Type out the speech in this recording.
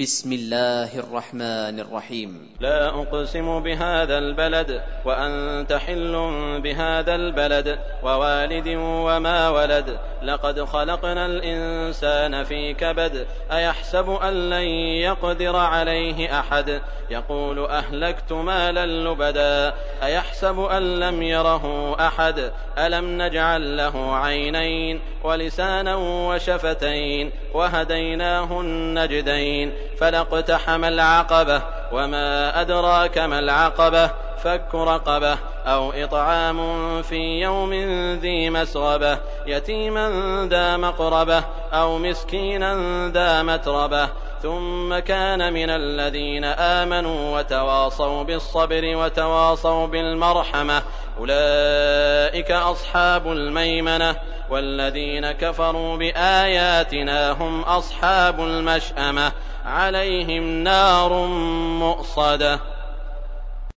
بسم الله الرحمن الرحيم. لا أقسم بهذا البلد وأنت حل بهذا البلد ووالد وما ولد. لقد خلقنا الإنسان في كبد. أيحسب أن لن يقدر عليه أحد؟ يقول أهلكت مالا لبدا. أيحسب أن لم يره أحد؟ ألم نجعل له عينين ولسانا وشفتين وهديناه النجدين؟ فلا اقتحم العقبة وما أدراك ما العقبة فك رقبة أو إطعام في يوم ذي مسغبة يتيما ذا مقربة أو مسكينا ذا متربة. ثم كان من الذين آمنوا وتواصوا بالصبر وتواصوا بالمرحمة. أولئك أصحاب الميمنة. والذين كفروا بآياتنا هم أصحاب المشأمة عليهم نار مؤصدة.